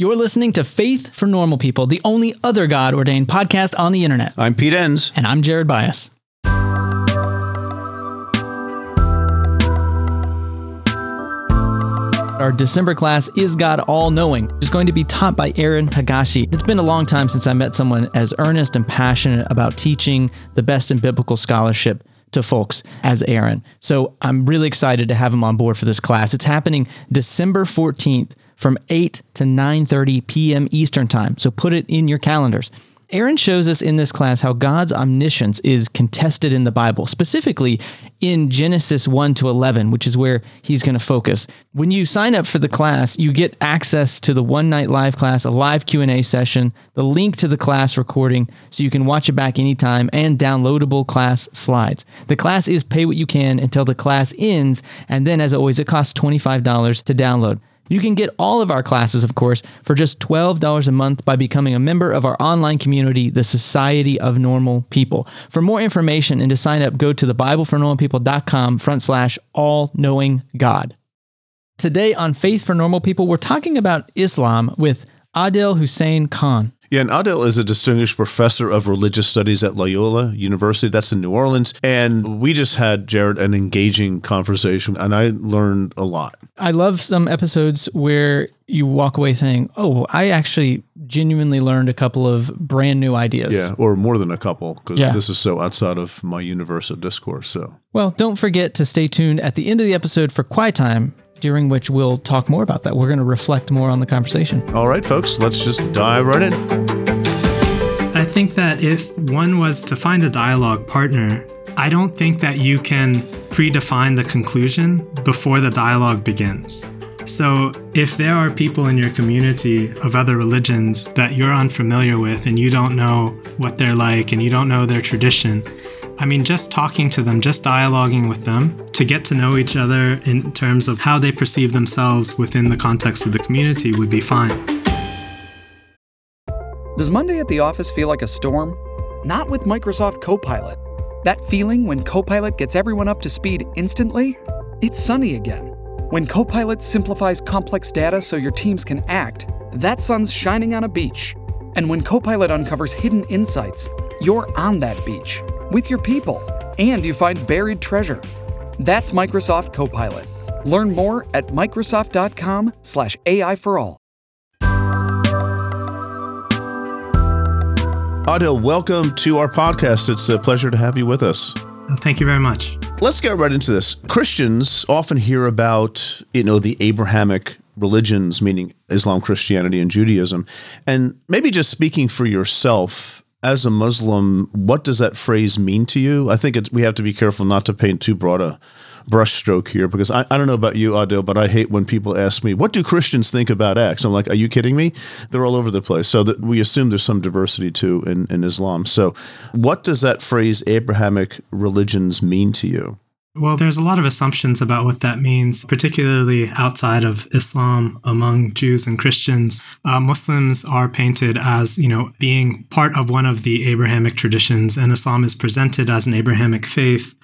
You're listening to Faith for Normal People, the only other God ordained podcast on the internet. I'm Pete Enns. And I'm Jared Byas. Our December class is God All Knowing. is going to be taught by Aaron Higashi. It's been a long time since I met someone as earnest and passionate about teaching the best in biblical scholarship to folks as Aaron. So I'm really excited to have him on board for this class. It's happening December 14th from 8 to 9:30 p.m. Eastern Time. So put it in your calendars. Aaron shows us in this class how God's omniscience is contested in the Bible, specifically in Genesis 1 to 11, which is where he's going to focus. When you sign up for the class, you get access to the one night live class, a live Q&A session, the link to the class recording so you can watch it back anytime and downloadable class slides. The class is pay what you can until the class ends, and then as always it costs $25 to download. You can get all of our classes, of course, for just $12 a month by becoming a member of our online community, the Society of Normal People. For more information and to sign up, go to thebiblefornormalpeople.com front slash all knowing God. Today on Faith for Normal People, we're talking about Islam with Adil Hussain Khan. Yeah, and Adil is a distinguished professor of religious studies at Loyola University. That's in New Orleans. And we just had, Jared, an engaging conversation, and I learned a lot. I love some episodes where you walk away saying, oh, I actually genuinely learned a couple of brand new ideas. Yeah, or more than a couple, because yeah. this is so outside of my universe of discourse. So, well, don't forget to stay tuned at the end of the episode for Quiet Time during which we'll talk more about that. We're going to reflect more on the conversation. All right, folks, let's just dive right in. I think that if one was to find a dialogue partner, I don't think that you can predefine the conclusion before the dialogue begins. So, if there are people in your community of other religions that you're unfamiliar with and you don't know what they're like and you don't know their tradition, I mean, just talking to them, just dialoguing with them to get to know each other in terms of how they perceive themselves within the context of the community would be fine. Does Monday at the office feel like a storm? Not with Microsoft Copilot. That feeling when Copilot gets everyone up to speed instantly? It's sunny again. When Copilot simplifies complex data so your teams can act, that sun's shining on a beach. And when Copilot uncovers hidden insights, you're on that beach with your people, and you find buried treasure. That's Microsoft Copilot. Learn more at Microsoft.com/slash AI for all. Adil, welcome to our podcast. It's a pleasure to have you with us. Thank you very much. Let's get right into this. Christians often hear about, you know, the Abrahamic religions, meaning Islam, Christianity, and Judaism. And maybe just speaking for yourself, as a Muslim, what does that phrase mean to you? I think we have to be careful not to paint too broad a brushstroke here because I, I don't know about you, Adil, but I hate when people ask me, what do Christians think about X? I'm like, are you kidding me? They're all over the place. So that we assume there's some diversity too in, in Islam. So what does that phrase Abrahamic religions mean to you? Well, there's a lot of assumptions about what that means, particularly outside of Islam among Jews and Christians. Uh, Muslims are painted as, you know, being part of one of the Abrahamic traditions, and Islam is presented as an Abrahamic faith.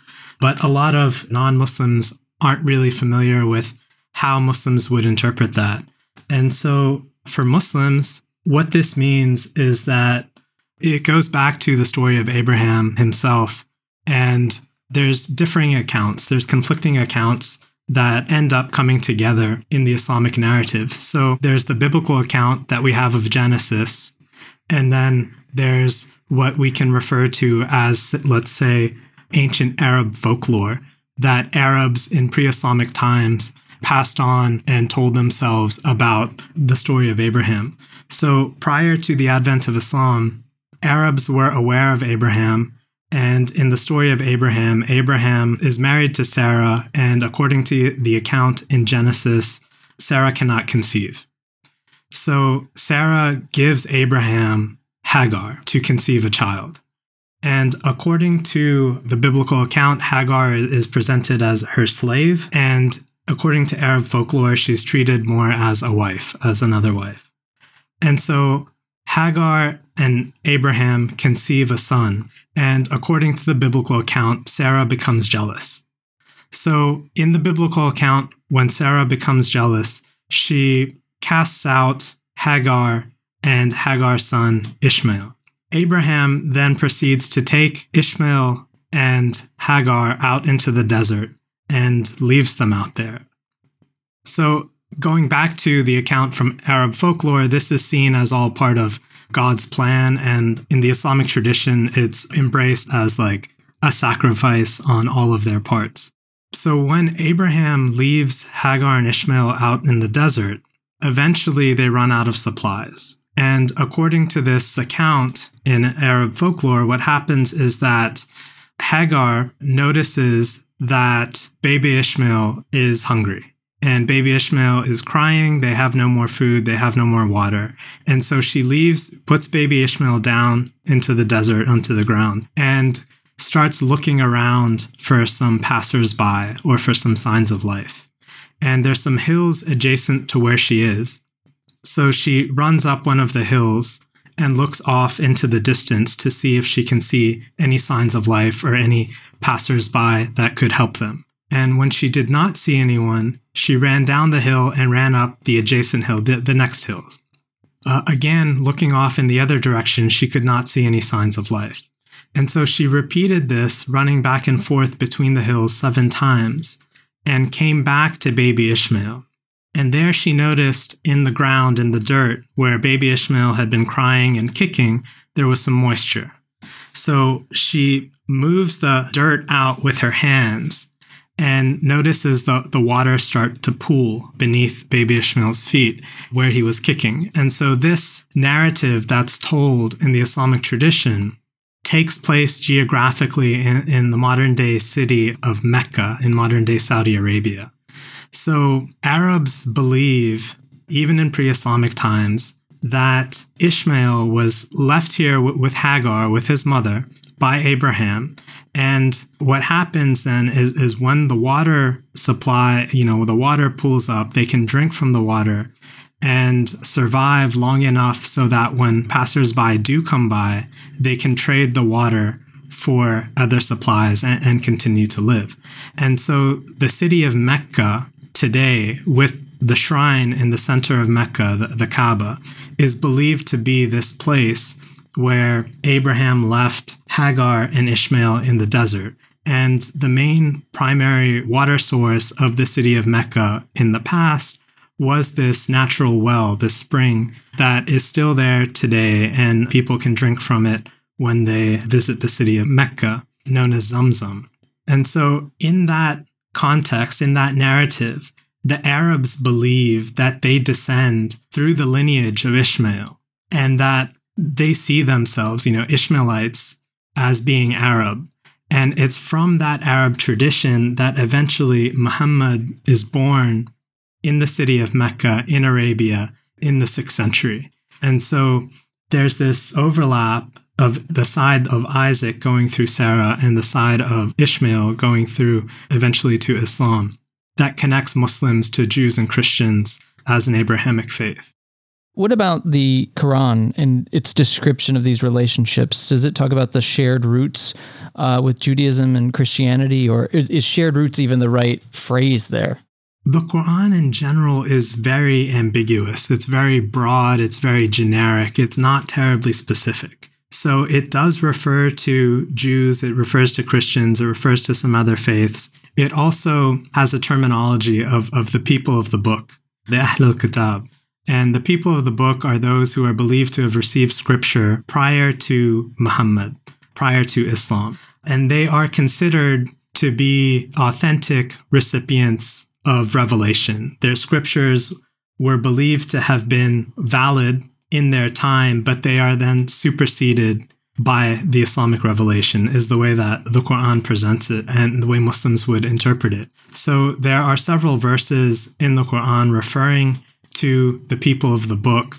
But a lot of non Muslims aren't really familiar with how Muslims would interpret that. And so for Muslims, what this means is that it goes back to the story of Abraham himself and there's differing accounts, there's conflicting accounts that end up coming together in the Islamic narrative. So there's the biblical account that we have of Genesis, and then there's what we can refer to as, let's say, ancient Arab folklore that Arabs in pre Islamic times passed on and told themselves about the story of Abraham. So prior to the advent of Islam, Arabs were aware of Abraham and in the story of Abraham, Abraham is married to Sarah, and according to the account in Genesis, Sarah cannot conceive. So Sarah gives Abraham Hagar to conceive a child. And according to the biblical account, Hagar is presented as her slave. And according to Arab folklore, she's treated more as a wife, as another wife. And so Hagar and Abraham conceive a son, and according to the biblical account, Sarah becomes jealous. So, in the biblical account, when Sarah becomes jealous, she casts out Hagar, and Hagar's son Ishmael. Abraham then proceeds to take Ishmael and Hagar out into the desert and leaves them out there. So, going back to the account from Arab folklore, this is seen as all part of God's plan. And in the Islamic tradition, it's embraced as like a sacrifice on all of their parts. So, when Abraham leaves Hagar and Ishmael out in the desert, eventually they run out of supplies. And according to this account in Arab folklore, what happens is that Hagar notices that baby Ishmael is hungry. And baby Ishmael is crying. They have no more food. They have no more water. And so she leaves, puts baby Ishmael down into the desert, onto the ground, and starts looking around for some passersby or for some signs of life. And there's some hills adjacent to where she is. So she runs up one of the hills and looks off into the distance to see if she can see any signs of life or any passersby that could help them. And when she did not see anyone, she ran down the hill and ran up the adjacent hill, the, the next hills. Uh, again, looking off in the other direction, she could not see any signs of life. And so she repeated this, running back and forth between the hills seven times, and came back to baby Ishmael. And there she noticed in the ground, in the dirt, where baby Ishmael had been crying and kicking, there was some moisture. So she moves the dirt out with her hands and notices the, the water start to pool beneath baby Ishmael's feet where he was kicking. And so this narrative that's told in the Islamic tradition takes place geographically in, in the modern day city of Mecca in modern day Saudi Arabia. So Arabs believe, even in pre Islamic times, that Ishmael was left here with Hagar, with his mother, by Abraham. And what happens then is, is when the water supply, you know, the water pools up, they can drink from the water and survive long enough so that when passersby do come by, they can trade the water for other supplies and, and continue to live. And so the city of Mecca today with the shrine in the center of Mecca, the, the Kaaba, is believed to be this place where Abraham left Hagar and Ishmael in the desert. And the main primary water source of the city of Mecca in the past was this natural well, this spring that is still there today, and people can drink from it when they visit the city of Mecca, known as Zamzam. And so, in that context, in that narrative, the Arabs believe that they descend through the lineage of Ishmael and that they see themselves, you know, Ishmaelites, as being Arab. And it's from that Arab tradition that eventually Muhammad is born in the city of Mecca in Arabia in the sixth century. And so there's this overlap of the side of Isaac going through Sarah and the side of Ishmael going through eventually to Islam that connects Muslims to Jews and Christians as an Abrahamic faith. What about the Quran and its description of these relationships? Does it talk about the shared roots uh, with Judaism and Christianity, or is shared roots even the right phrase there? The Quran in general is very ambiguous. It's very broad, it's very generic, it's not terribly specific. So it does refer to Jews, it refers to Christians, it refers to some other faiths. It also has a terminology of, of the people of the book, the Ahl al Kitab. And the people of the book are those who are believed to have received scripture prior to Muhammad, prior to Islam. And they are considered to be authentic recipients of revelation. Their scriptures were believed to have been valid in their time, but they are then superseded by the Islamic revelation, is the way that the Quran presents it and the way Muslims would interpret it. So there are several verses in the Quran referring to the people of the book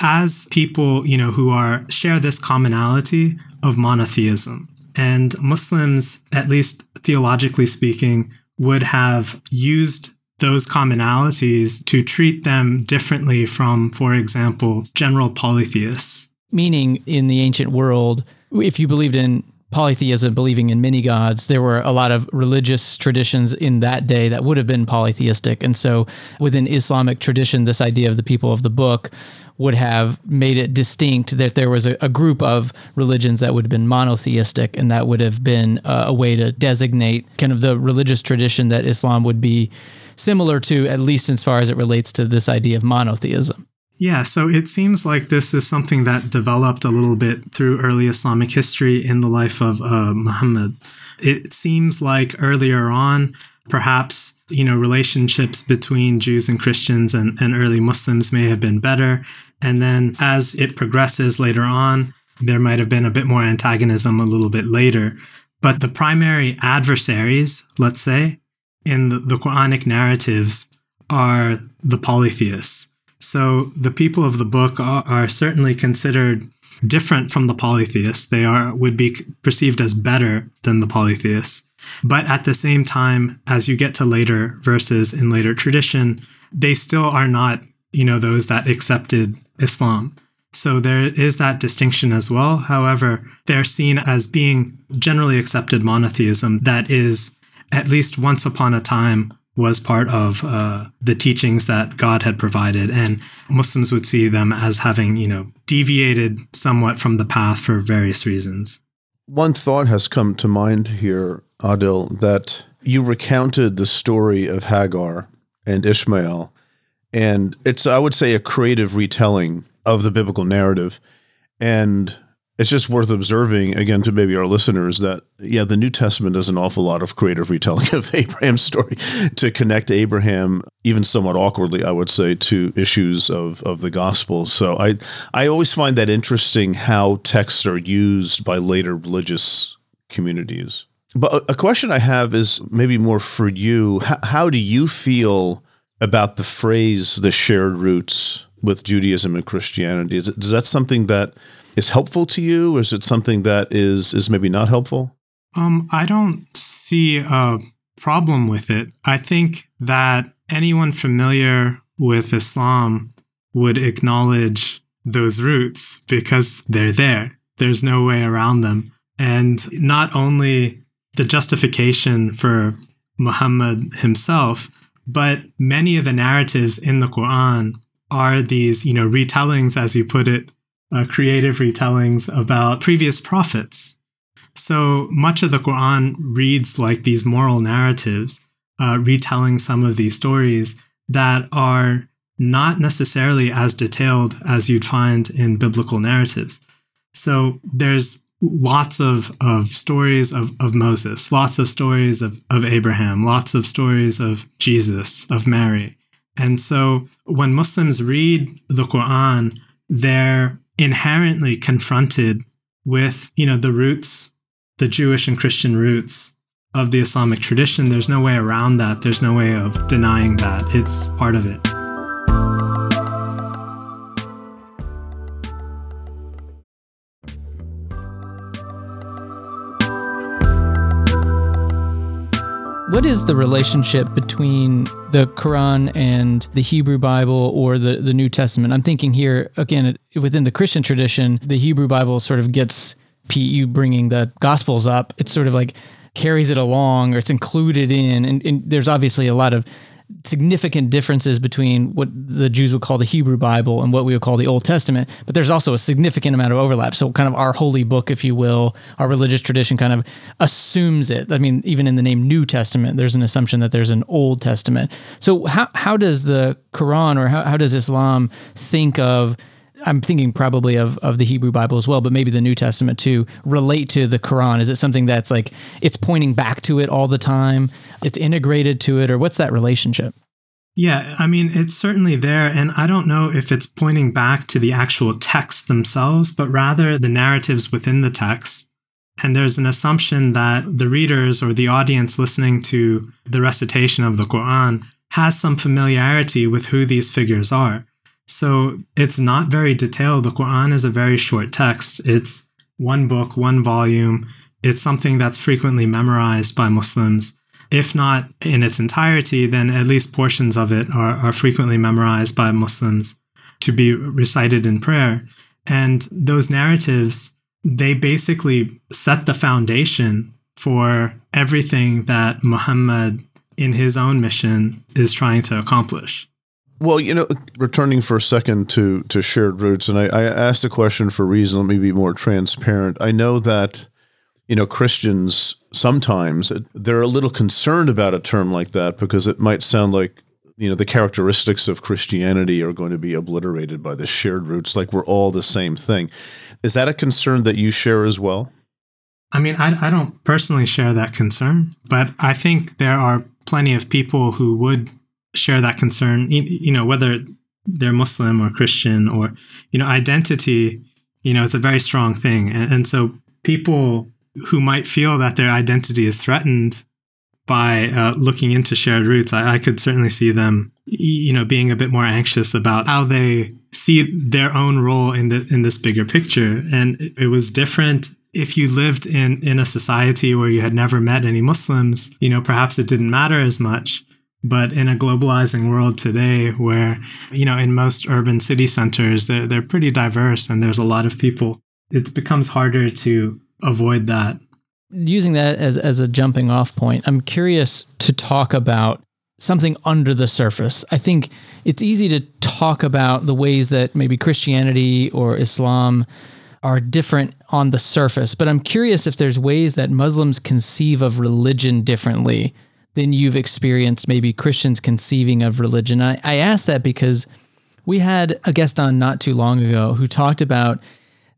as people, you know, who are share this commonality of monotheism. And Muslims, at least theologically speaking, would have used those commonalities to treat them differently from, for example, general polytheists. Meaning, in the ancient world, if you believed in polytheism, believing in many gods, there were a lot of religious traditions in that day that would have been polytheistic. And so within Islamic tradition, this idea of the people of the book would have made it distinct that there was a, a group of religions that would have been monotheistic and that would have been uh, a way to designate kind of the religious tradition that Islam would be similar to, at least as far as it relates to this idea of monotheism. Yeah, so it seems like this is something that developed a little bit through early Islamic history in the life of uh, Muhammad. It seems like earlier on, perhaps you know relationships between Jews and Christians and, and early Muslims may have been better, and then as it progresses later on, there might have been a bit more antagonism a little bit later. But the primary adversaries, let's say, in the, the Quranic narratives are the polytheists so the people of the book are, are certainly considered different from the polytheists. They are would be perceived as better than the polytheists. But at the same time, as you get to later verses in later tradition, they still are not, you know, those that accepted Islam. So there is that distinction as well. However, they're seen as being generally accepted monotheism that is, at least once upon a time, was part of uh, the teachings that God had provided, and Muslims would see them as having, you know, deviated somewhat from the path for various reasons. One thought has come to mind here, Adil, that you recounted the story of Hagar and Ishmael, and it's, I would say, a creative retelling of the biblical narrative. And it's just worth observing again to maybe our listeners that yeah the new testament does an awful lot of creative retelling of abraham's story to connect abraham even somewhat awkwardly i would say to issues of, of the gospel. So i i always find that interesting how texts are used by later religious communities. But a question i have is maybe more for you. How, how do you feel about the phrase the shared roots with judaism and christianity is, is that something that is helpful to you? Or is it something that is is maybe not helpful? Um, I don't see a problem with it. I think that anyone familiar with Islam would acknowledge those roots because they're there. There's no way around them. And not only the justification for Muhammad himself, but many of the narratives in the Quran are these, you know, retellings, as you put it, uh, creative retellings about previous prophets. So much of the Quran reads like these moral narratives, uh, retelling some of these stories that are not necessarily as detailed as you'd find in biblical narratives. So there's lots of, of stories of, of Moses, lots of stories of, of Abraham, lots of stories of Jesus, of Mary. And so when Muslims read the Quran, they're inherently confronted with, you know, the roots, the Jewish and Christian roots of the Islamic tradition. There's no way around that. There's no way of denying that. It's part of it. What is the relationship between the Quran and the Hebrew Bible or the, the New Testament? I'm thinking here, again, within the Christian tradition, the Hebrew Bible sort of gets PU bringing the Gospels up. It's sort of like carries it along or it's included in. And, and there's obviously a lot of significant differences between what the Jews would call the Hebrew Bible and what we would call the Old Testament, but there's also a significant amount of overlap. So, kind of our holy book, if you will, our religious tradition kind of assumes it. I mean, even in the name New Testament, there's an assumption that there's an Old Testament. So, how, how does the Quran or how, how does Islam think of I'm thinking probably of, of the Hebrew Bible as well, but maybe the New Testament too, relate to the Quran? Is it something that's like it's pointing back to it all the time? It's integrated to it, or what's that relationship? Yeah, I mean, it's certainly there. And I don't know if it's pointing back to the actual texts themselves, but rather the narratives within the text. And there's an assumption that the readers or the audience listening to the recitation of the Quran has some familiarity with who these figures are. So it's not very detailed. The Quran is a very short text. It's one book, one volume. It's something that's frequently memorized by Muslims. If not in its entirety, then at least portions of it are, are frequently memorized by Muslims to be recited in prayer. And those narratives, they basically set the foundation for everything that Muhammad in his own mission is trying to accomplish. Well, you know, returning for a second to to shared roots, and I, I asked the question for a reason. Let me be more transparent. I know that you know Christians sometimes they're a little concerned about a term like that because it might sound like you know the characteristics of Christianity are going to be obliterated by the shared roots, like we're all the same thing. Is that a concern that you share as well? I mean, I, I don't personally share that concern, but I think there are plenty of people who would share that concern, you, you know, whether they're Muslim or Christian or, you know, identity, you know, it's a very strong thing. And, and so people who might feel that their identity is threatened by uh, looking into shared roots, I, I, could certainly see them, you know, being a bit more anxious about how they see their own role in the in this bigger picture. And it, was different if you lived in in a society where you had never met any Muslims. You know, perhaps it didn't matter as much. But in a globalizing world today, where you know, in most urban city centers, they're they're pretty diverse, and there's a lot of people, it becomes harder to avoid that using that as, as a jumping off point, I'm curious to talk about something under the surface. I think it's easy to talk about the ways that maybe Christianity or Islam are different on the surface, but I'm curious if there's ways that Muslims conceive of religion differently than you've experienced maybe Christians conceiving of religion. I, I ask that because we had a guest on not too long ago who talked about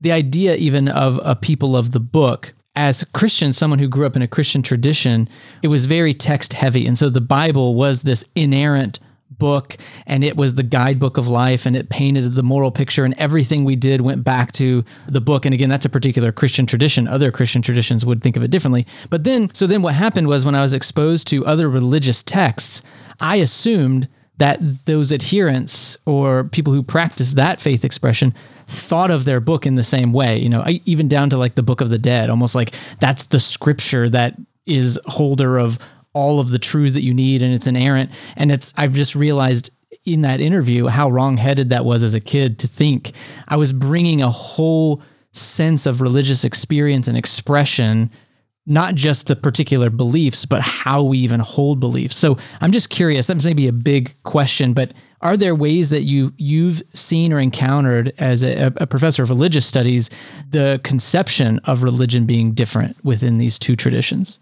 the idea even of a people of the book as Christian, someone who grew up in a Christian tradition, it was very text heavy. And so the Bible was this inerrant book and it was the guidebook of life and it painted the moral picture and everything we did went back to the book. And again that's a particular christian tradition. Other christian traditions would think of it differently. But then so then what happened was when i was exposed to other religious texts i assumed that those adherents or people who practice that faith expression thought of their book in the same way, you know, even down to like the book of the dead, almost like that's the scripture that is holder of all of the truths that you need and it's inerrant. And it's, I've just realized in that interview how wrongheaded that was as a kid to think I was bringing a whole sense of religious experience and expression not just the particular beliefs, but how we even hold beliefs. So I'm just curious. That's maybe a big question, but are there ways that you you've seen or encountered as a, a, professor of religious studies the conception of religion being different within these two traditions?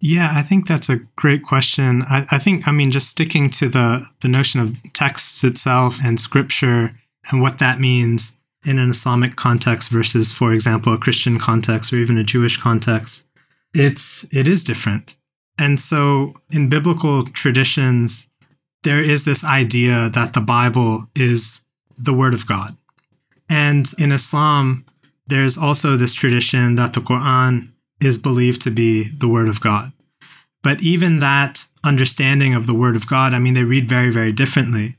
Yeah, I think that's a great question. I, I think, I mean, just sticking to the the notion of texts itself and scripture and what that means in an Islamic context versus, for example, a Christian context or even a Jewish context it's it is different. And so in biblical traditions, there is this idea that the Bible is the word of God. And in Islam, there's also this tradition that the Quran is believed to be the word of God. But even that understanding of the word of God, I mean, they read very, very differently.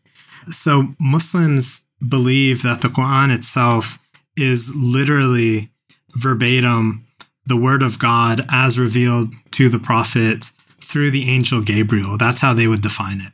So Muslims believe that the Quran itself is literally verbatim the word of God as revealed to the prophet through the angel Gabriel. That's how they would define it.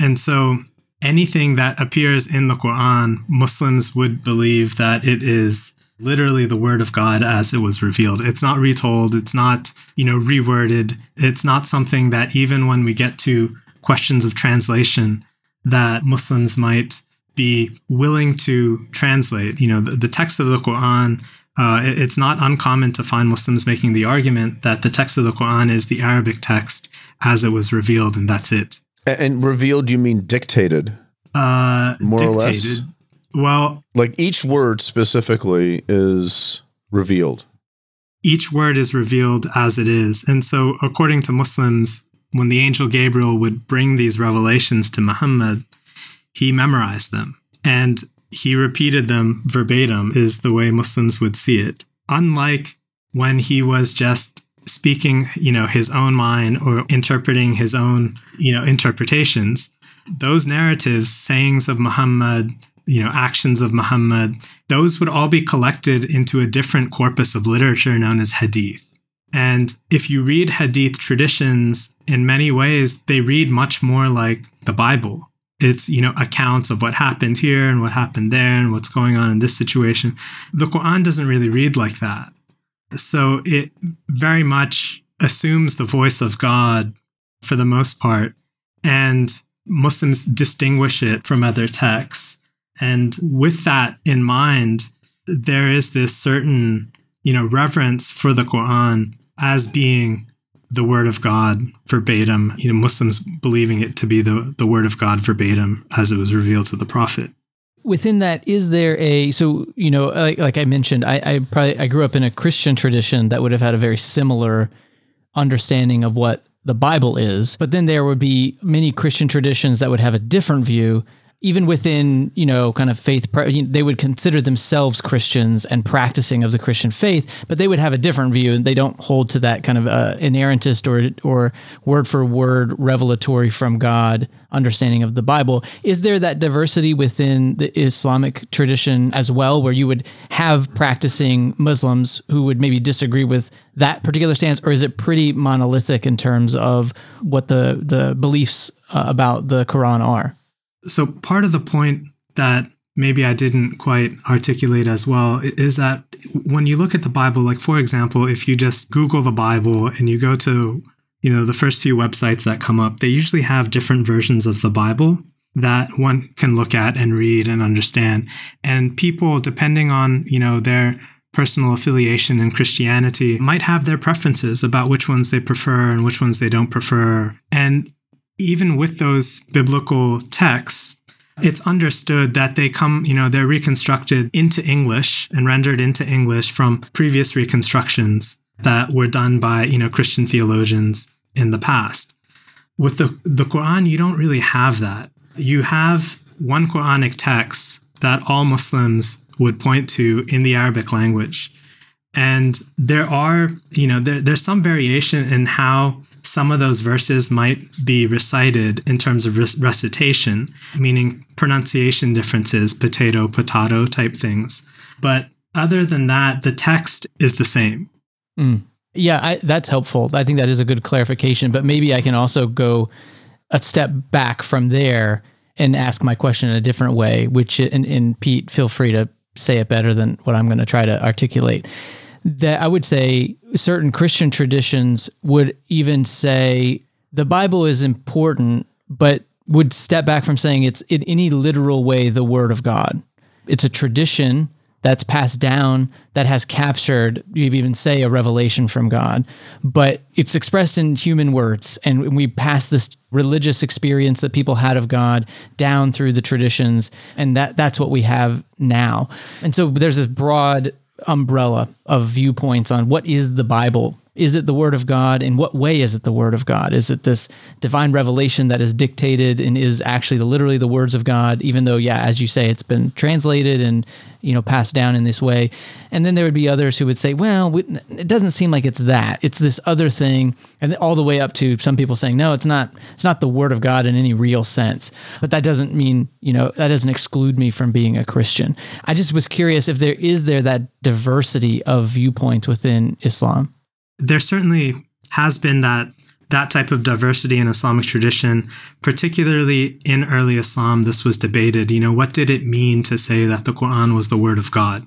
And so anything that appears in the Quran, Muslims would believe that it is literally the word of God as it was revealed. It's not retold, it's not, you know, reworded. It's not something that even when we get to questions of translation that Muslims might be willing to translate. You know, the, the text of the Quran uh, it's not uncommon to find Muslims making the argument that the text of the Quran is the Arabic text as it was revealed, and that's it. And revealed, you mean dictated? Uh, More dictated. or less. Well, like each word specifically is revealed. Each word is revealed as it is, and so according to Muslims, when the angel Gabriel would bring these revelations to Muhammad, he memorized them. And he repeated them verbatim, is the way Muslims would see it. Unlike when he was just speaking, you know, his own mind or interpreting his own, you know, interpretations, those narratives, sayings of Muhammad, you know, actions of Muhammad, those would all be collected into a different corpus of literature known as hadith. And if you read hadith traditions, in many ways, they read much more like the Bible it's you know accounts of what happened here and what happened there and what's going on in this situation the quran doesn't really read like that so it very much assumes the voice of god for the most part and Muslims distinguish it from other texts. And with that in mind, there is this certain, you know, reverence for the Quran as being the word of God verbatim, you know, Muslims believing it to be the, the word of God verbatim as it was revealed to the Prophet. Within that, is there a so you know, like, like I mentioned, I, I probably I grew up in a Christian tradition that would have had a very similar understanding of what the Bible is, but then there would be many Christian traditions that would have a different view even within you know kind of faith they would consider themselves christians and practicing of the christian faith but they would have a different view and they don't hold to that kind of uh, inerrantist or or word for word revelatory from god understanding of the bible. Is there that diversity within the islamic tradition as well where you would have practicing muslims who would maybe disagree with that particular stance or is it pretty monolithic in terms of what the the beliefs uh, about the quran are so, part of the point that maybe I didn't quite articulate as well is that when you look at the Bible, like for example, if you just Google the Bible and you go to, you know, the first few websites that come up, they usually have different versions of the Bible that one can look at and read and understand. And people, depending on, you know, their personal affiliation in Christianity, might have their preferences about which ones they prefer and which ones they don't prefer. And even with those biblical texts, it's understood that they come, you know, they're reconstructed into English and rendered into English from previous reconstructions that were done by, you know, Christian theologians in the past. With the, the Quran, you don't really have that. You have one Quranic text that all Muslims would point to in the Arabic language. And there are, you know, there, there's some variation in how some of those verses might be recited in terms of recitation, meaning pronunciation differences, potato, potato type things. But other than that, the text is the same. Mm. Yeah, I, that's helpful. I think that is a good clarification. But maybe I can also go a step back from there and ask my question in a different way, which, and, and Pete, feel free to say it better than what I'm going to try to articulate that I would say certain Christian traditions would even say the Bible is important, but would step back from saying it's in any literal way the word of God. It's a tradition that's passed down that has captured you even say a revelation from God, but it's expressed in human words and we pass this religious experience that people had of God down through the traditions and that that's what we have now. And so there's this broad umbrella of viewpoints on what is the Bible is it the word of God? In what way is it the word of God? Is it this divine revelation that is dictated and is actually literally the words of God, even though, yeah, as you say, it's been translated and, you know, passed down in this way? And then there would be others who would say, well, it doesn't seem like it's that. It's this other thing. And all the way up to some people saying, no, it's not, it's not the word of God in any real sense. But that doesn't mean, you know, that doesn't exclude me from being a Christian. I just was curious if there is there that diversity of viewpoints within Islam there certainly has been that that type of diversity in Islamic tradition, particularly in early Islam, this was debated. You know, what did it mean to say that the Quran was the word of God?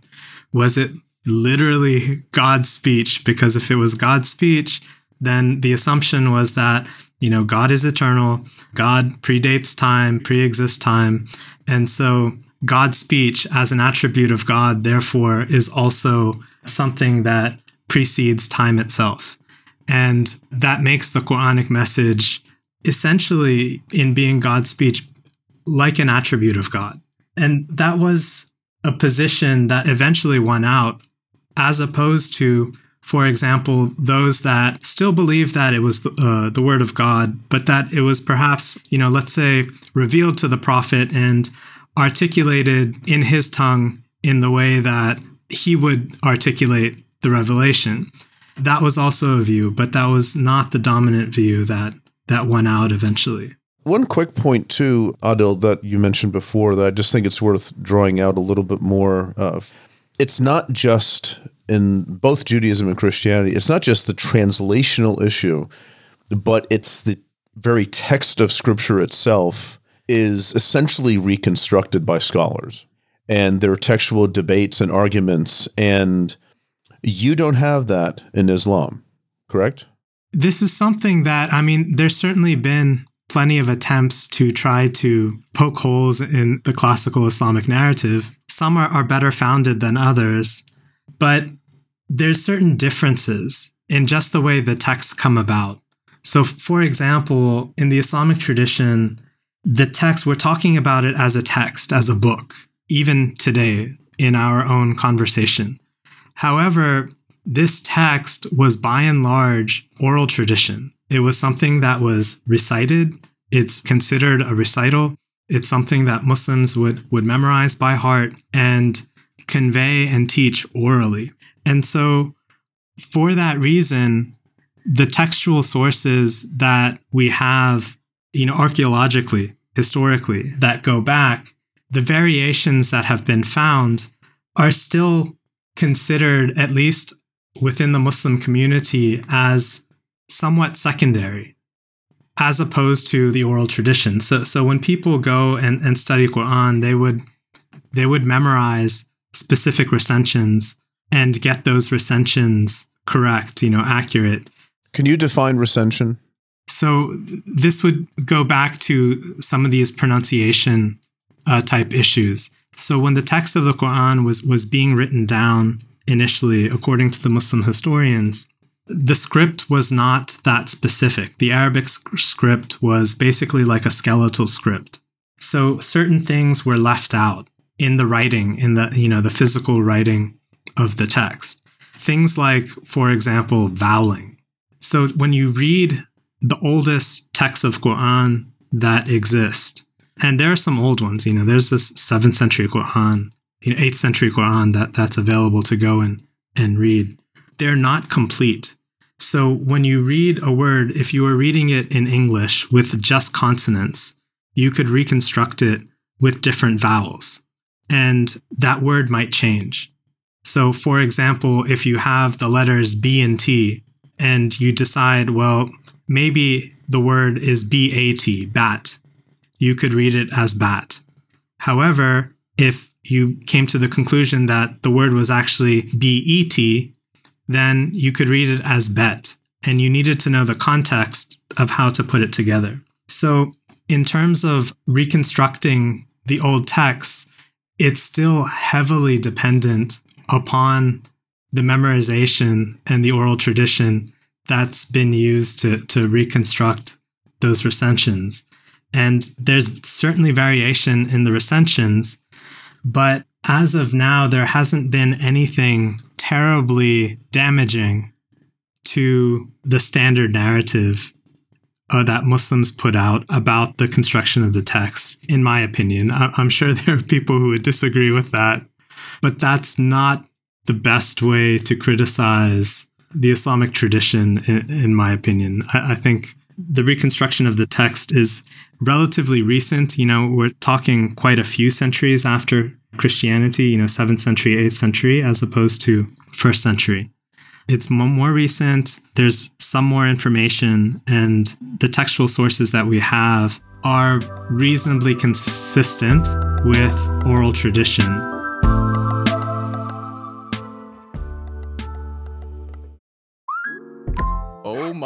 Was it literally God's speech? Because if it was God's speech, then the assumption was that, you know, God is eternal, God predates time, pre exists time. And so God's speech as an attribute of God, therefore, is also something that precedes time itself. And that makes the Quranic message essentially, in being God's speech, like an attribute of God. And that was a position that eventually won out, as opposed to, for example, those that still believe that it was the, uh, the word of God, but that it was perhaps, you know, let's say, revealed to the prophet and articulated in his tongue in the way that he would articulate the revelation. That was also a view, but that was not the dominant view that that won out eventually. One quick point too, Adil, that you mentioned before that I just think it's worth drawing out a little bit more of. It's not just in both Judaism and Christianity, it's not just the translational issue, but it's the very text of scripture itself is essentially reconstructed by scholars. And there are textual debates and arguments and you don't have that in Islam, correct? This is something that, I mean, there's certainly been plenty of attempts to try to poke holes in the classical Islamic narrative. Some are, are better founded than others, but there's certain differences in just the way the texts come about. So, for example, in the Islamic tradition, the text, we're talking about it as a text, as a book, even today in our own conversation. However, this text was by and large oral tradition. It was something that was recited. It's considered a recital. It's something that Muslims would, would memorize by heart and convey and teach orally. And so, for that reason, the textual sources that we have, you know, archaeologically, historically, that go back, the variations that have been found are still considered, at least within the Muslim community, as somewhat secondary as opposed to the oral tradition. So, so when people go and, and study Quran, they would they would memorize specific recensions and get those recensions correct, you know, accurate. Can you define recension? So this would go back to some of these pronunciation uh, type issues. So when the text of the Quran was was being written down initially, according to the Muslim historians, the script was not that specific. The Arabic script was basically like a skeletal script. So certain things were left out in the writing, in the you know the physical writing of the text. Things like, for example, vowing. So when you read the oldest texts of Quran that exist, and there are some old ones, you know, there's this seventh century Quran, you know, eighth century Quran that that's available to go and and read they're not complete. So when you read a word, if you were reading it in English with just consonants, you could reconstruct it with different vowels, and that word might change. So, for example, if you have the letters B and T, and you decide, well, maybe the word is B A T, bat, you could read it as bat. However, if you came to the conclusion that the word was actually B E T, then you could read it as bet, and you needed to know the context of how to put it together. So, in terms of reconstructing the old texts, it's still heavily dependent upon the memorization and the oral tradition that's been used to, to reconstruct those recensions. And there's certainly variation in the recensions, but as of now, there hasn't been anything terribly damaging to the standard narrative uh, that Muslims put out about the construction of the text, in my opinion. I- I'm sure there are people who would disagree with that, but that's not the best way to criticize the Islamic tradition, in, in my opinion. I-, I think the reconstruction of the text is relatively recent. You know, we're talking quite a few centuries after Christianity, you know, 7th century, 8th century, as opposed to 1st century. It's more recent, there's some more information, and the textual sources that we have are reasonably consistent with oral tradition.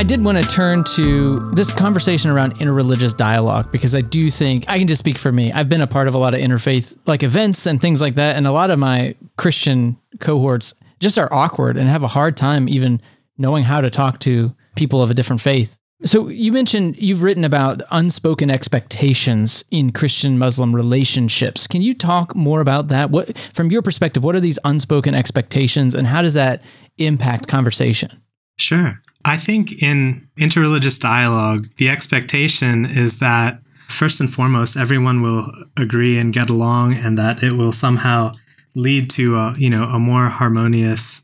I did want to turn to this conversation around interreligious dialogue because I do think I can just speak for me. I've been a part of a lot of interfaith like events and things like that, and a lot of my Christian cohorts just are awkward and have a hard time even knowing how to talk to people of a different faith. So you mentioned you've written about unspoken expectations in Christian Muslim relationships. Can you talk more about that? What from your perspective, what are these unspoken expectations and how does that impact conversation? Sure. I think in interreligious dialogue, the expectation is that first and foremost, everyone will agree and get along, and that it will somehow lead to a you know a more harmonious,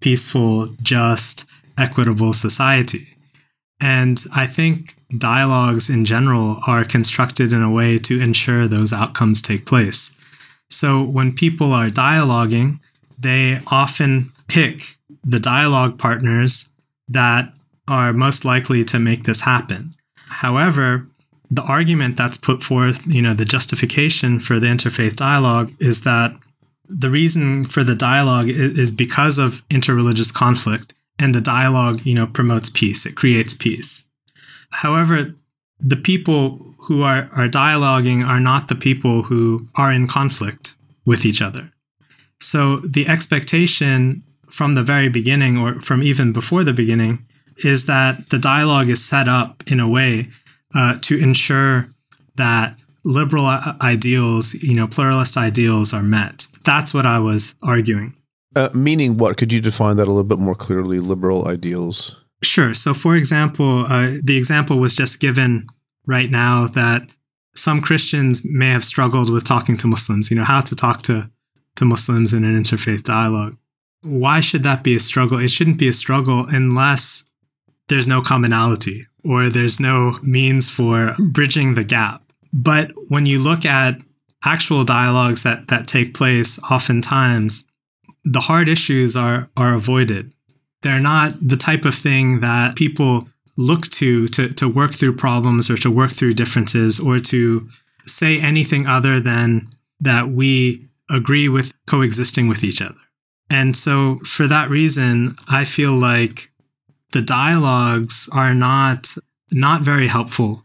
peaceful, just, equitable society. And I think dialogues in general are constructed in a way to ensure those outcomes take place. So when people are dialoguing, they often pick the dialogue partners that are most likely to make this happen. However, the argument that's put forth, you know, the justification for the interfaith dialogue is that the reason for the dialogue is because of interreligious conflict and the dialogue, you know, promotes peace. It creates peace. However, the people who are, are dialoguing are not the people who are in conflict with each other. So the expectation from the very beginning or from even before the beginning is that the dialogue is set up in a way uh, to ensure that liberal ideals, you know, pluralist ideals are met. That's what I was arguing. Uh, meaning what? Could you define that a little bit more clearly? Liberal ideals. Sure. So, for example, uh, the example was just given right now that some Christians may have struggled with talking to Muslims. You know, how to talk to to Muslims in an interfaith dialogue. Why should that be a struggle? It shouldn't be a struggle unless there's no commonality or there's no means for bridging the gap. But when you look at actual dialogues that, that take place, oftentimes the hard issues are, are avoided. They're not the type of thing that people look to, to to work through problems or to work through differences or to say anything other than that we agree with coexisting with each other. And so for that reason, I feel like the dialogues are not not very helpful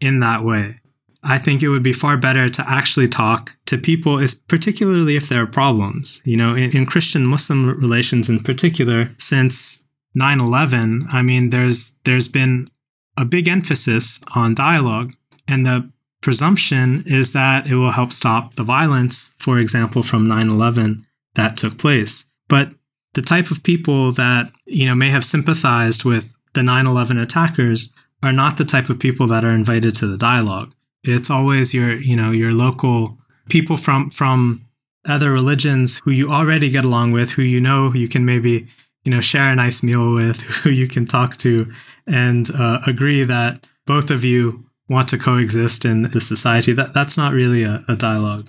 in that way. I think it would be far better to actually talk to people, is particularly if there are problems. You know, in, in Christian Muslim relations in particular, since 9/11, I mean, there's there's been a big emphasis on dialogue, and the presumption is that it will help stop the violence, for example, from 9/11 that took place. But the type of people that you know may have sympathized with the 9/11 attackers are not the type of people that are invited to the dialogue. It's always your you know your local people from from other religions who you already get along with, who you know you can maybe you know share a nice meal with, who you can talk to, and uh, agree that both of you want to coexist in the society. That that's not really a, a dialogue.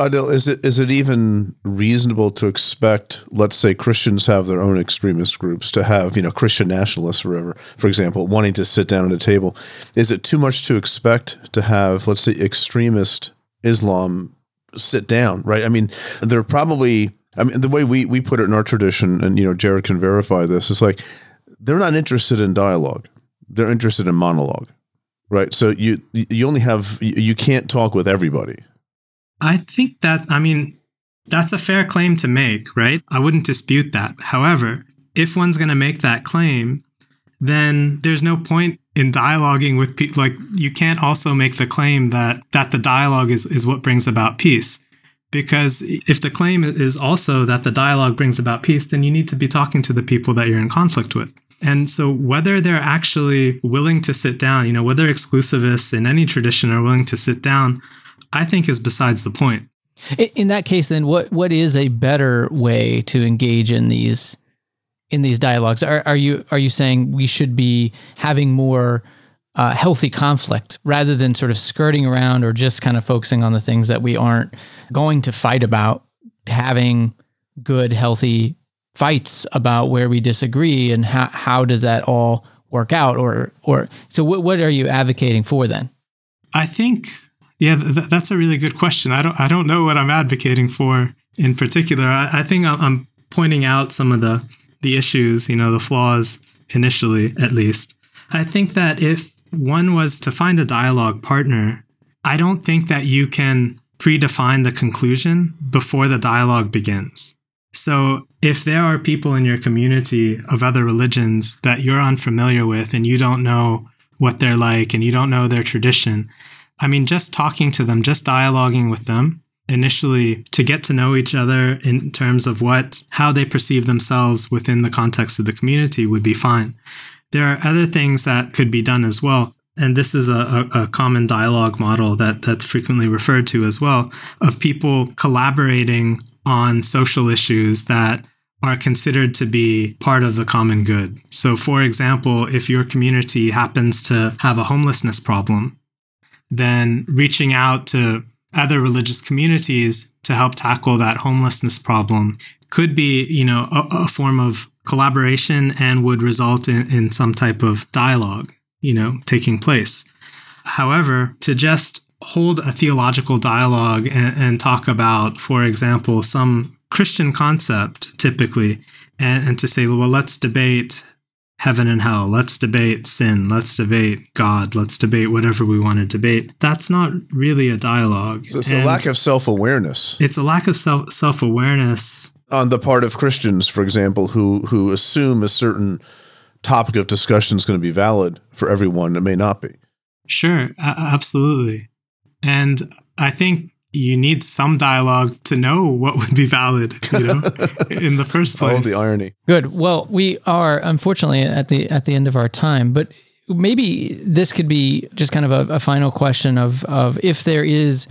Adil, is it is it even reasonable to expect, let's say, Christians have their own extremist groups to have, you know, Christian nationalists or whatever, for example, wanting to sit down at a table? Is it too much to expect to have, let's say, extremist Islam sit down, right? I mean, they're probably, I mean, the way we we put it in our tradition, and you know, Jared can verify this, It's like they're not interested in dialogue; they're interested in monologue, right? So you you only have you can't talk with everybody I think that, I mean, that's a fair claim to make, right? I wouldn't dispute that. However, if one's going to make that claim, then there's no point in dialoguing with people. Like, you can't also make the claim that, that the dialogue is, is what brings about peace. Because if the claim is also that the dialogue brings about peace, then you need to be talking to the people that you're in conflict with. And so, whether they're actually willing to sit down, you know, whether exclusivists in any tradition are willing to sit down I think is besides the point. In that case, then what what is a better way to engage in these in these dialogues? Are, are you are you saying we should be having more uh, healthy conflict rather than sort of skirting around or just kind of focusing on the things that we aren't going to fight about? Having good, healthy fights about where we disagree and how how does that all work out? Or or so what what are you advocating for then? I think yeah, th- that's a really good question. I don't I don't know what I'm advocating for in particular. I, I think I'm pointing out some of the the issues, you know, the flaws initially, at least. I think that if one was to find a dialogue partner, I don't think that you can predefine the conclusion before the dialogue begins. So, if there are people in your community of other religions that you're unfamiliar with and you don't know what they're like and you don't know their tradition, I mean, just talking to them, just dialoguing with them initially to get to know each other in terms of what, how they perceive themselves within the context of the community would be fine. There are other things that could be done as well. And this is a, a, common dialogue model that, that's frequently referred to as well of people collaborating on social issues that are considered to be part of the common good. So, for example, if your community happens to have a homelessness problem, then reaching out to other religious communities to help tackle that homelessness problem could be, you know, a, a form of collaboration and would result in, in some type of dialogue, you know, taking place. However, to just hold a theological dialogue and, and talk about, for example, some Christian concept typically, and, and to say, well, let's debate heaven and hell. Let's debate sin. Let's debate God. Let's debate whatever we want to debate. That's not really a dialogue. So it's and a lack of self awareness. It's a lack of self self awareness on the part of Christians, for example, who who assume a certain topic of discussion is going to be valid for everyone. It may not be. Sure, absolutely, and I think you need some dialogue to know what would be valid, you know, in the first place. Oh, the irony. Good. Well, we are unfortunately at the at the end of our time, but maybe this could be just kind of a, a final question of of if there is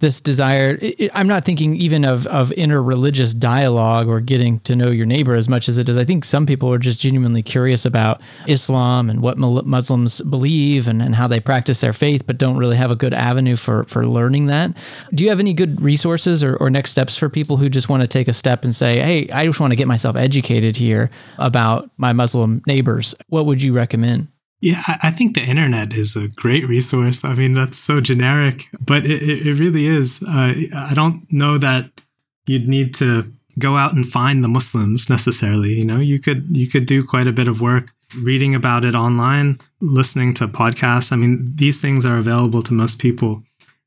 this desire. I'm not thinking even of of interreligious dialogue or getting to know your neighbor as much as it is. I think some people are just genuinely curious about Islam and what Muslims believe and, and how they practice their faith, but don't really have a good avenue for for learning that. Do you have any good resources or, or next steps for people who just want to take a step and say, "Hey, I just want to get myself educated here about my Muslim neighbors"? What would you recommend? Yeah, I think the internet is a great resource. I mean, that's so generic, but it, it really is. Uh, I don't know that you'd need to go out and find the Muslims necessarily. You know, you could you could do quite a bit of work reading about it online, listening to podcasts. I mean, these things are available to most people,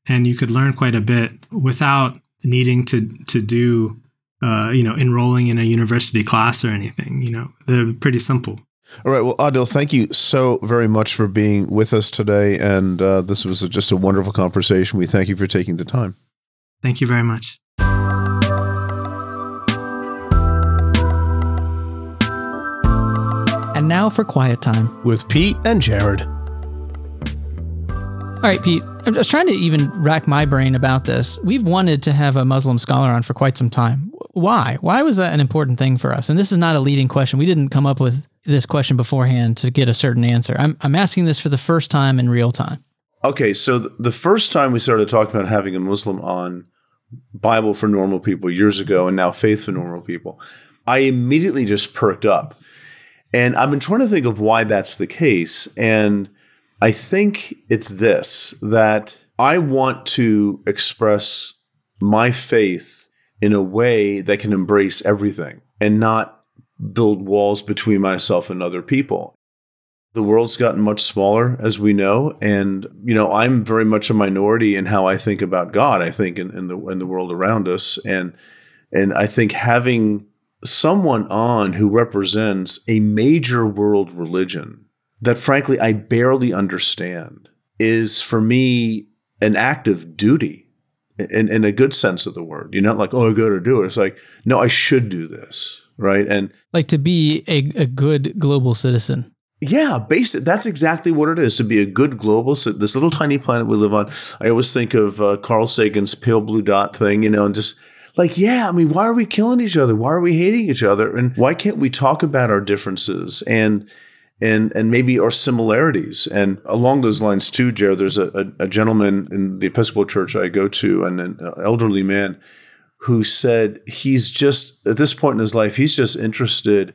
and you could learn quite a bit without needing to to do, uh, you know, enrolling in a university class or anything. You know, they're pretty simple. All right. Well, Adil, thank you so very much for being with us today. And uh, this was a, just a wonderful conversation. We thank you for taking the time. Thank you very much. And now for quiet time with Pete and Jared. All right, Pete. I'm just trying to even rack my brain about this. We've wanted to have a Muslim scholar on for quite some time. Why? Why was that an important thing for us? And this is not a leading question. We didn't come up with this question beforehand to get a certain answer. I'm, I'm asking this for the first time in real time. Okay, so the first time we started talking about having a Muslim on Bible for normal people years ago and now faith for normal people, I immediately just perked up. And I've been trying to think of why that's the case. And I think it's this that I want to express my faith in a way that can embrace everything and not build walls between myself and other people. The world's gotten much smaller, as we know, and you know I'm very much a minority in how I think about God. I think in, in the in the world around us, and and I think having someone on who represents a major world religion that, frankly, I barely understand is for me an act of duty in, in a good sense of the word. You're not like, oh, I got to do it. It's like, no, I should do this right? And like to be a, a good global citizen. Yeah, basic. That's exactly what it is to be a good global. So This little tiny planet we live on. I always think of uh, Carl Sagan's pale blue dot thing, you know, and just like, yeah, I mean, why are we killing each other? Why are we hating each other? And why can't we talk about our differences and and and maybe our similarities? And along those lines too, Jared, there's a, a, a gentleman in the Episcopal Church I go to, and an elderly man who said he's just at this point in his life he's just interested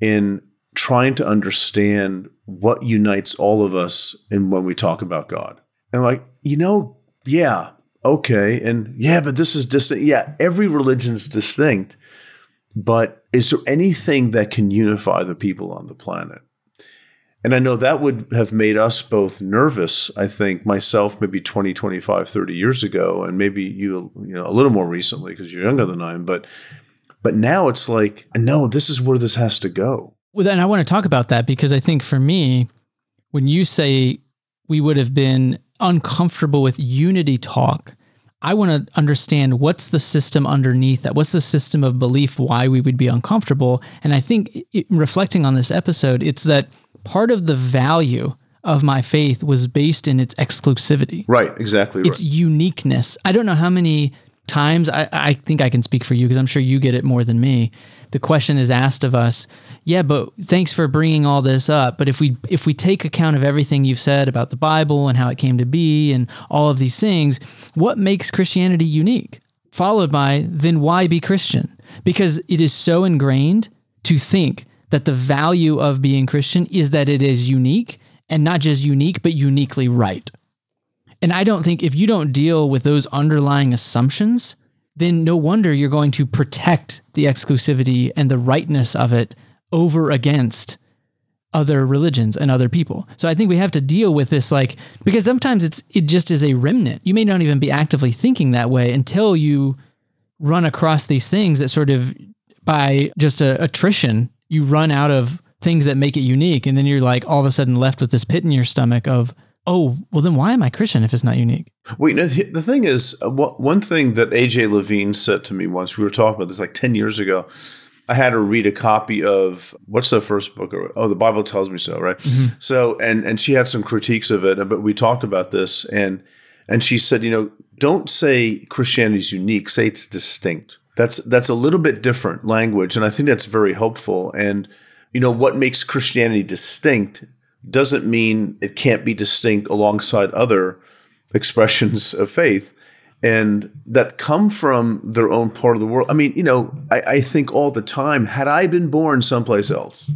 in trying to understand what unites all of us in when we talk about God. And like, you know, yeah, okay, and yeah, but this is distinct. Yeah, every religion's distinct, but is there anything that can unify the people on the planet? And I know that would have made us both nervous, I think, myself maybe 20, 25, 30 years ago, and maybe you, you know, a little more recently because you're younger than I am. But but now it's like, no, this is where this has to go. Well, then I want to talk about that because I think for me, when you say we would have been uncomfortable with unity talk, I want to understand what's the system underneath that. What's the system of belief why we would be uncomfortable? And I think it, reflecting on this episode, it's that part of the value of my faith was based in its exclusivity. Right, exactly. Its right. uniqueness. I don't know how many times, I, I think I can speak for you because I'm sure you get it more than me. The question is asked of us, yeah, but thanks for bringing all this up. But if we if we take account of everything you've said about the Bible and how it came to be and all of these things, what makes Christianity unique? Followed by then why be Christian? Because it is so ingrained to think that the value of being Christian is that it is unique and not just unique, but uniquely right. And I don't think if you don't deal with those underlying assumptions, then no wonder you're going to protect the exclusivity and the rightness of it over against other religions and other people. So I think we have to deal with this like because sometimes it's it just is a remnant. You may not even be actively thinking that way until you run across these things that sort of by just a attrition you run out of things that make it unique and then you're like all of a sudden left with this pit in your stomach of oh, well, then why am I Christian if it's not unique? Well, you know, the thing is, uh, one thing that AJ Levine said to me once, we were talking about this like 10 years ago. I had to read a copy of what's the first book? Oh, the Bible tells me so, right? Mm-hmm. So, and and she had some critiques of it, but we talked about this, and and she said, you know, don't say Christianity is unique, say it's distinct. That's that's a little bit different language, and I think that's very helpful. And you know, what makes Christianity distinct doesn't mean it can't be distinct alongside other expressions of faith and that come from their own part of the world. I mean, you know, I, I, think all the time, had I been born someplace else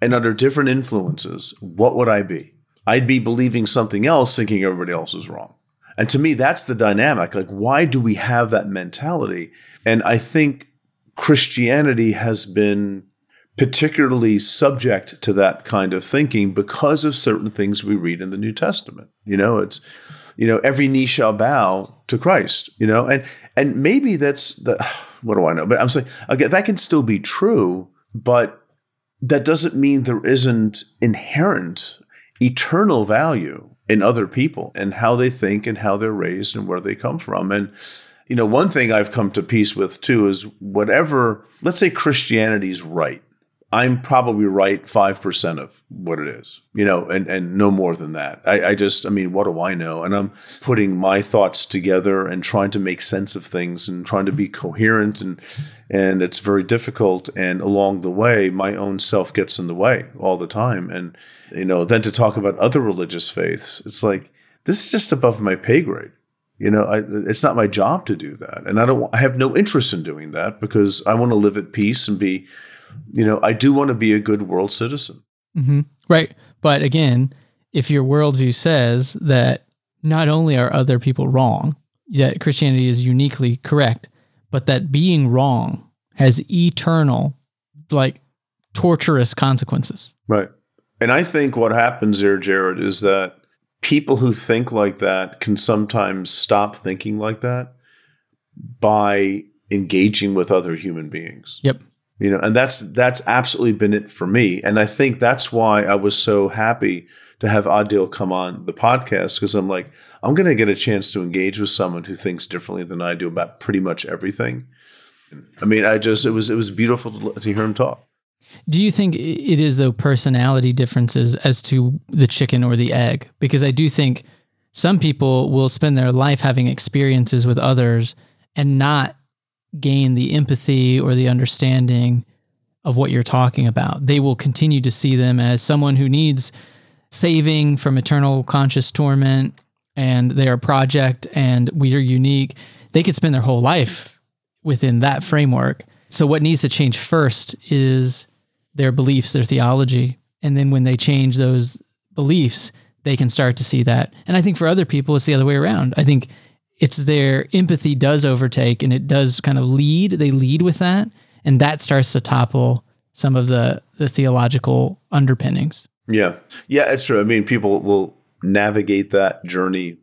and under different influences, what would I be? I'd be believing something else, thinking everybody else is wrong. And to me, that's the dynamic. Like, why do we have that mentality? And I think Christianity has been particularly subject to that kind of thinking because of certain things we read in the New Testament. You know, it's you know every knee shall bow to Christ. You know, and and maybe that's the what do I know? But I'm saying again that can still be true, but that doesn't mean there isn't inherent eternal value in other people and how they think and how they're raised and where they come from. And you know one thing i've come to peace with too is whatever let's say christianity's right I'm probably right 5% of what it is, you know, and, and no more than that. I, I, just, I mean, what do I know? And I'm putting my thoughts together and trying to make sense of things and trying to be coherent and, and it's very difficult. And along the way, my own self gets in the way all the time. And, you know, then to talk about other religious faiths, it's like, this is just above my pay grade. You know, I, it's not my job to do that. And I don't, I have no interest in doing that because I want to live at peace and be, you know, I do want to be a good world citizen. Mm-hmm. Right. But again, if your worldview says that not only are other people wrong, that Christianity is uniquely correct, but that being wrong has eternal, like torturous consequences. Right. And I think what happens here, Jared, is that people who think like that can sometimes stop thinking like that by engaging with other human beings. Yep you know and that's that's absolutely been it for me. And i think that's why i was so happy to have adil come on the podcast because i'm like i'm going to get a chance to engage with someone who thinks differently than i do about pretty much everything. I mean i just it was it was beautiful to, hear him talk. Do you think it is though personality differences as to the chicken or the egg? Because i do think some people will spend their life having experiences with others and not gain the empathy or the understanding of what you're talking about. They will continue to see them as someone who needs saving from eternal conscious torment and they are project and we are unique. They could spend their whole life within that framework. So, what needs to change first is their beliefs, their theology. And then when they change those beliefs, they can start to see that. And I think for other people, it's the other way around. I think it's their empathy does overtake and it does kind of lead. They lead with that, and that starts to topple some of the the theological underpinnings. Yeah, yeah, it's true. I mean, people will navigate that journey,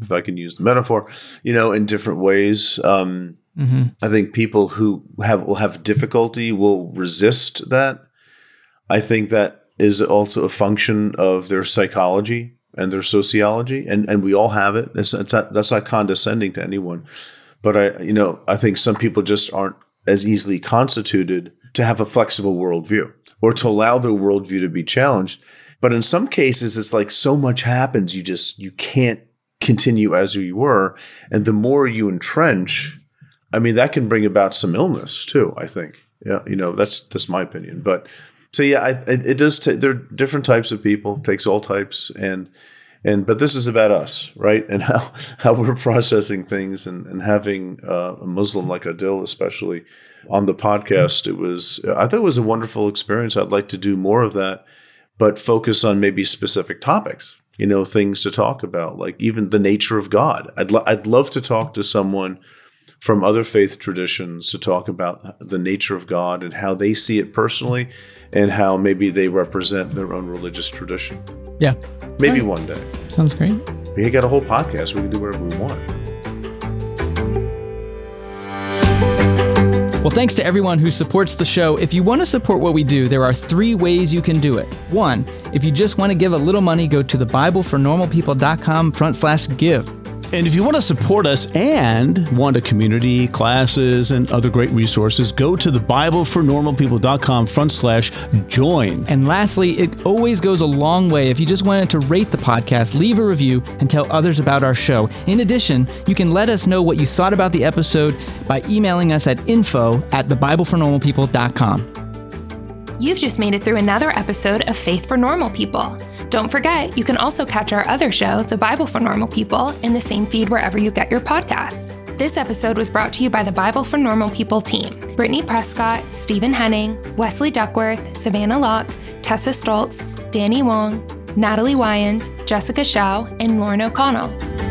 if I can use the metaphor, you know, in different ways. Um, mm-hmm. I think people who have will have difficulty will resist that. I think that is also a function of their psychology and their sociology, and and we all have it. It's, it's not, that's not condescending to anyone, but I you know I think some people just aren't as easily constituted to have a flexible worldview or to allow their worldview to be challenged. But in some cases, it's like so much happens, you just you can't continue as you were, and the more you entrench, I mean, that can bring about some illness too. I think. Yeah, you know, that's just my opinion. But so yeah, I, it, does. T- there are different types of people. Takes all types, and and but this is about us, right? And how how we're processing things, and and having uh, a Muslim like Adil, especially on the podcast. It was I thought it was a wonderful experience. I'd like to do more of that, but focus on maybe specific topics. You know, things to talk about, like even the nature of God. I'd lo- I'd love to talk to someone from other faith traditions to talk about the nature of God and how they see it personally and how maybe they represent their own religious tradition. Yeah. Maybe right. one day. Sounds great. We got a whole podcast. We can do whatever we want. Well, thanks to everyone who supports the show. If you want to support what we do, there are three ways you can do it. One, if you just want to give a little money, go to thebiblefornormalpeople.com front slash give. And if you want to support us and want a community, classes, and other great resources, go to the BibleForNormalPeople.com front slash join. And lastly, it always goes a long way if you just wanted to rate the podcast, leave a review, and tell others about our show. In addition, you can let us know what you thought about the episode by emailing us at info at thebiblefornormalpeople.com. You've just made it through another episode of Faith for Normal People. Don't forget, you can also catch our other show, The Bible for Normal People, in the same feed wherever you get your podcasts. This episode was brought to you by the Bible for Normal People team Brittany Prescott, Stephen Henning, Wesley Duckworth, Savannah Locke, Tessa Stoltz, Danny Wong, Natalie Wyand, Jessica Shao, and Lauren O'Connell.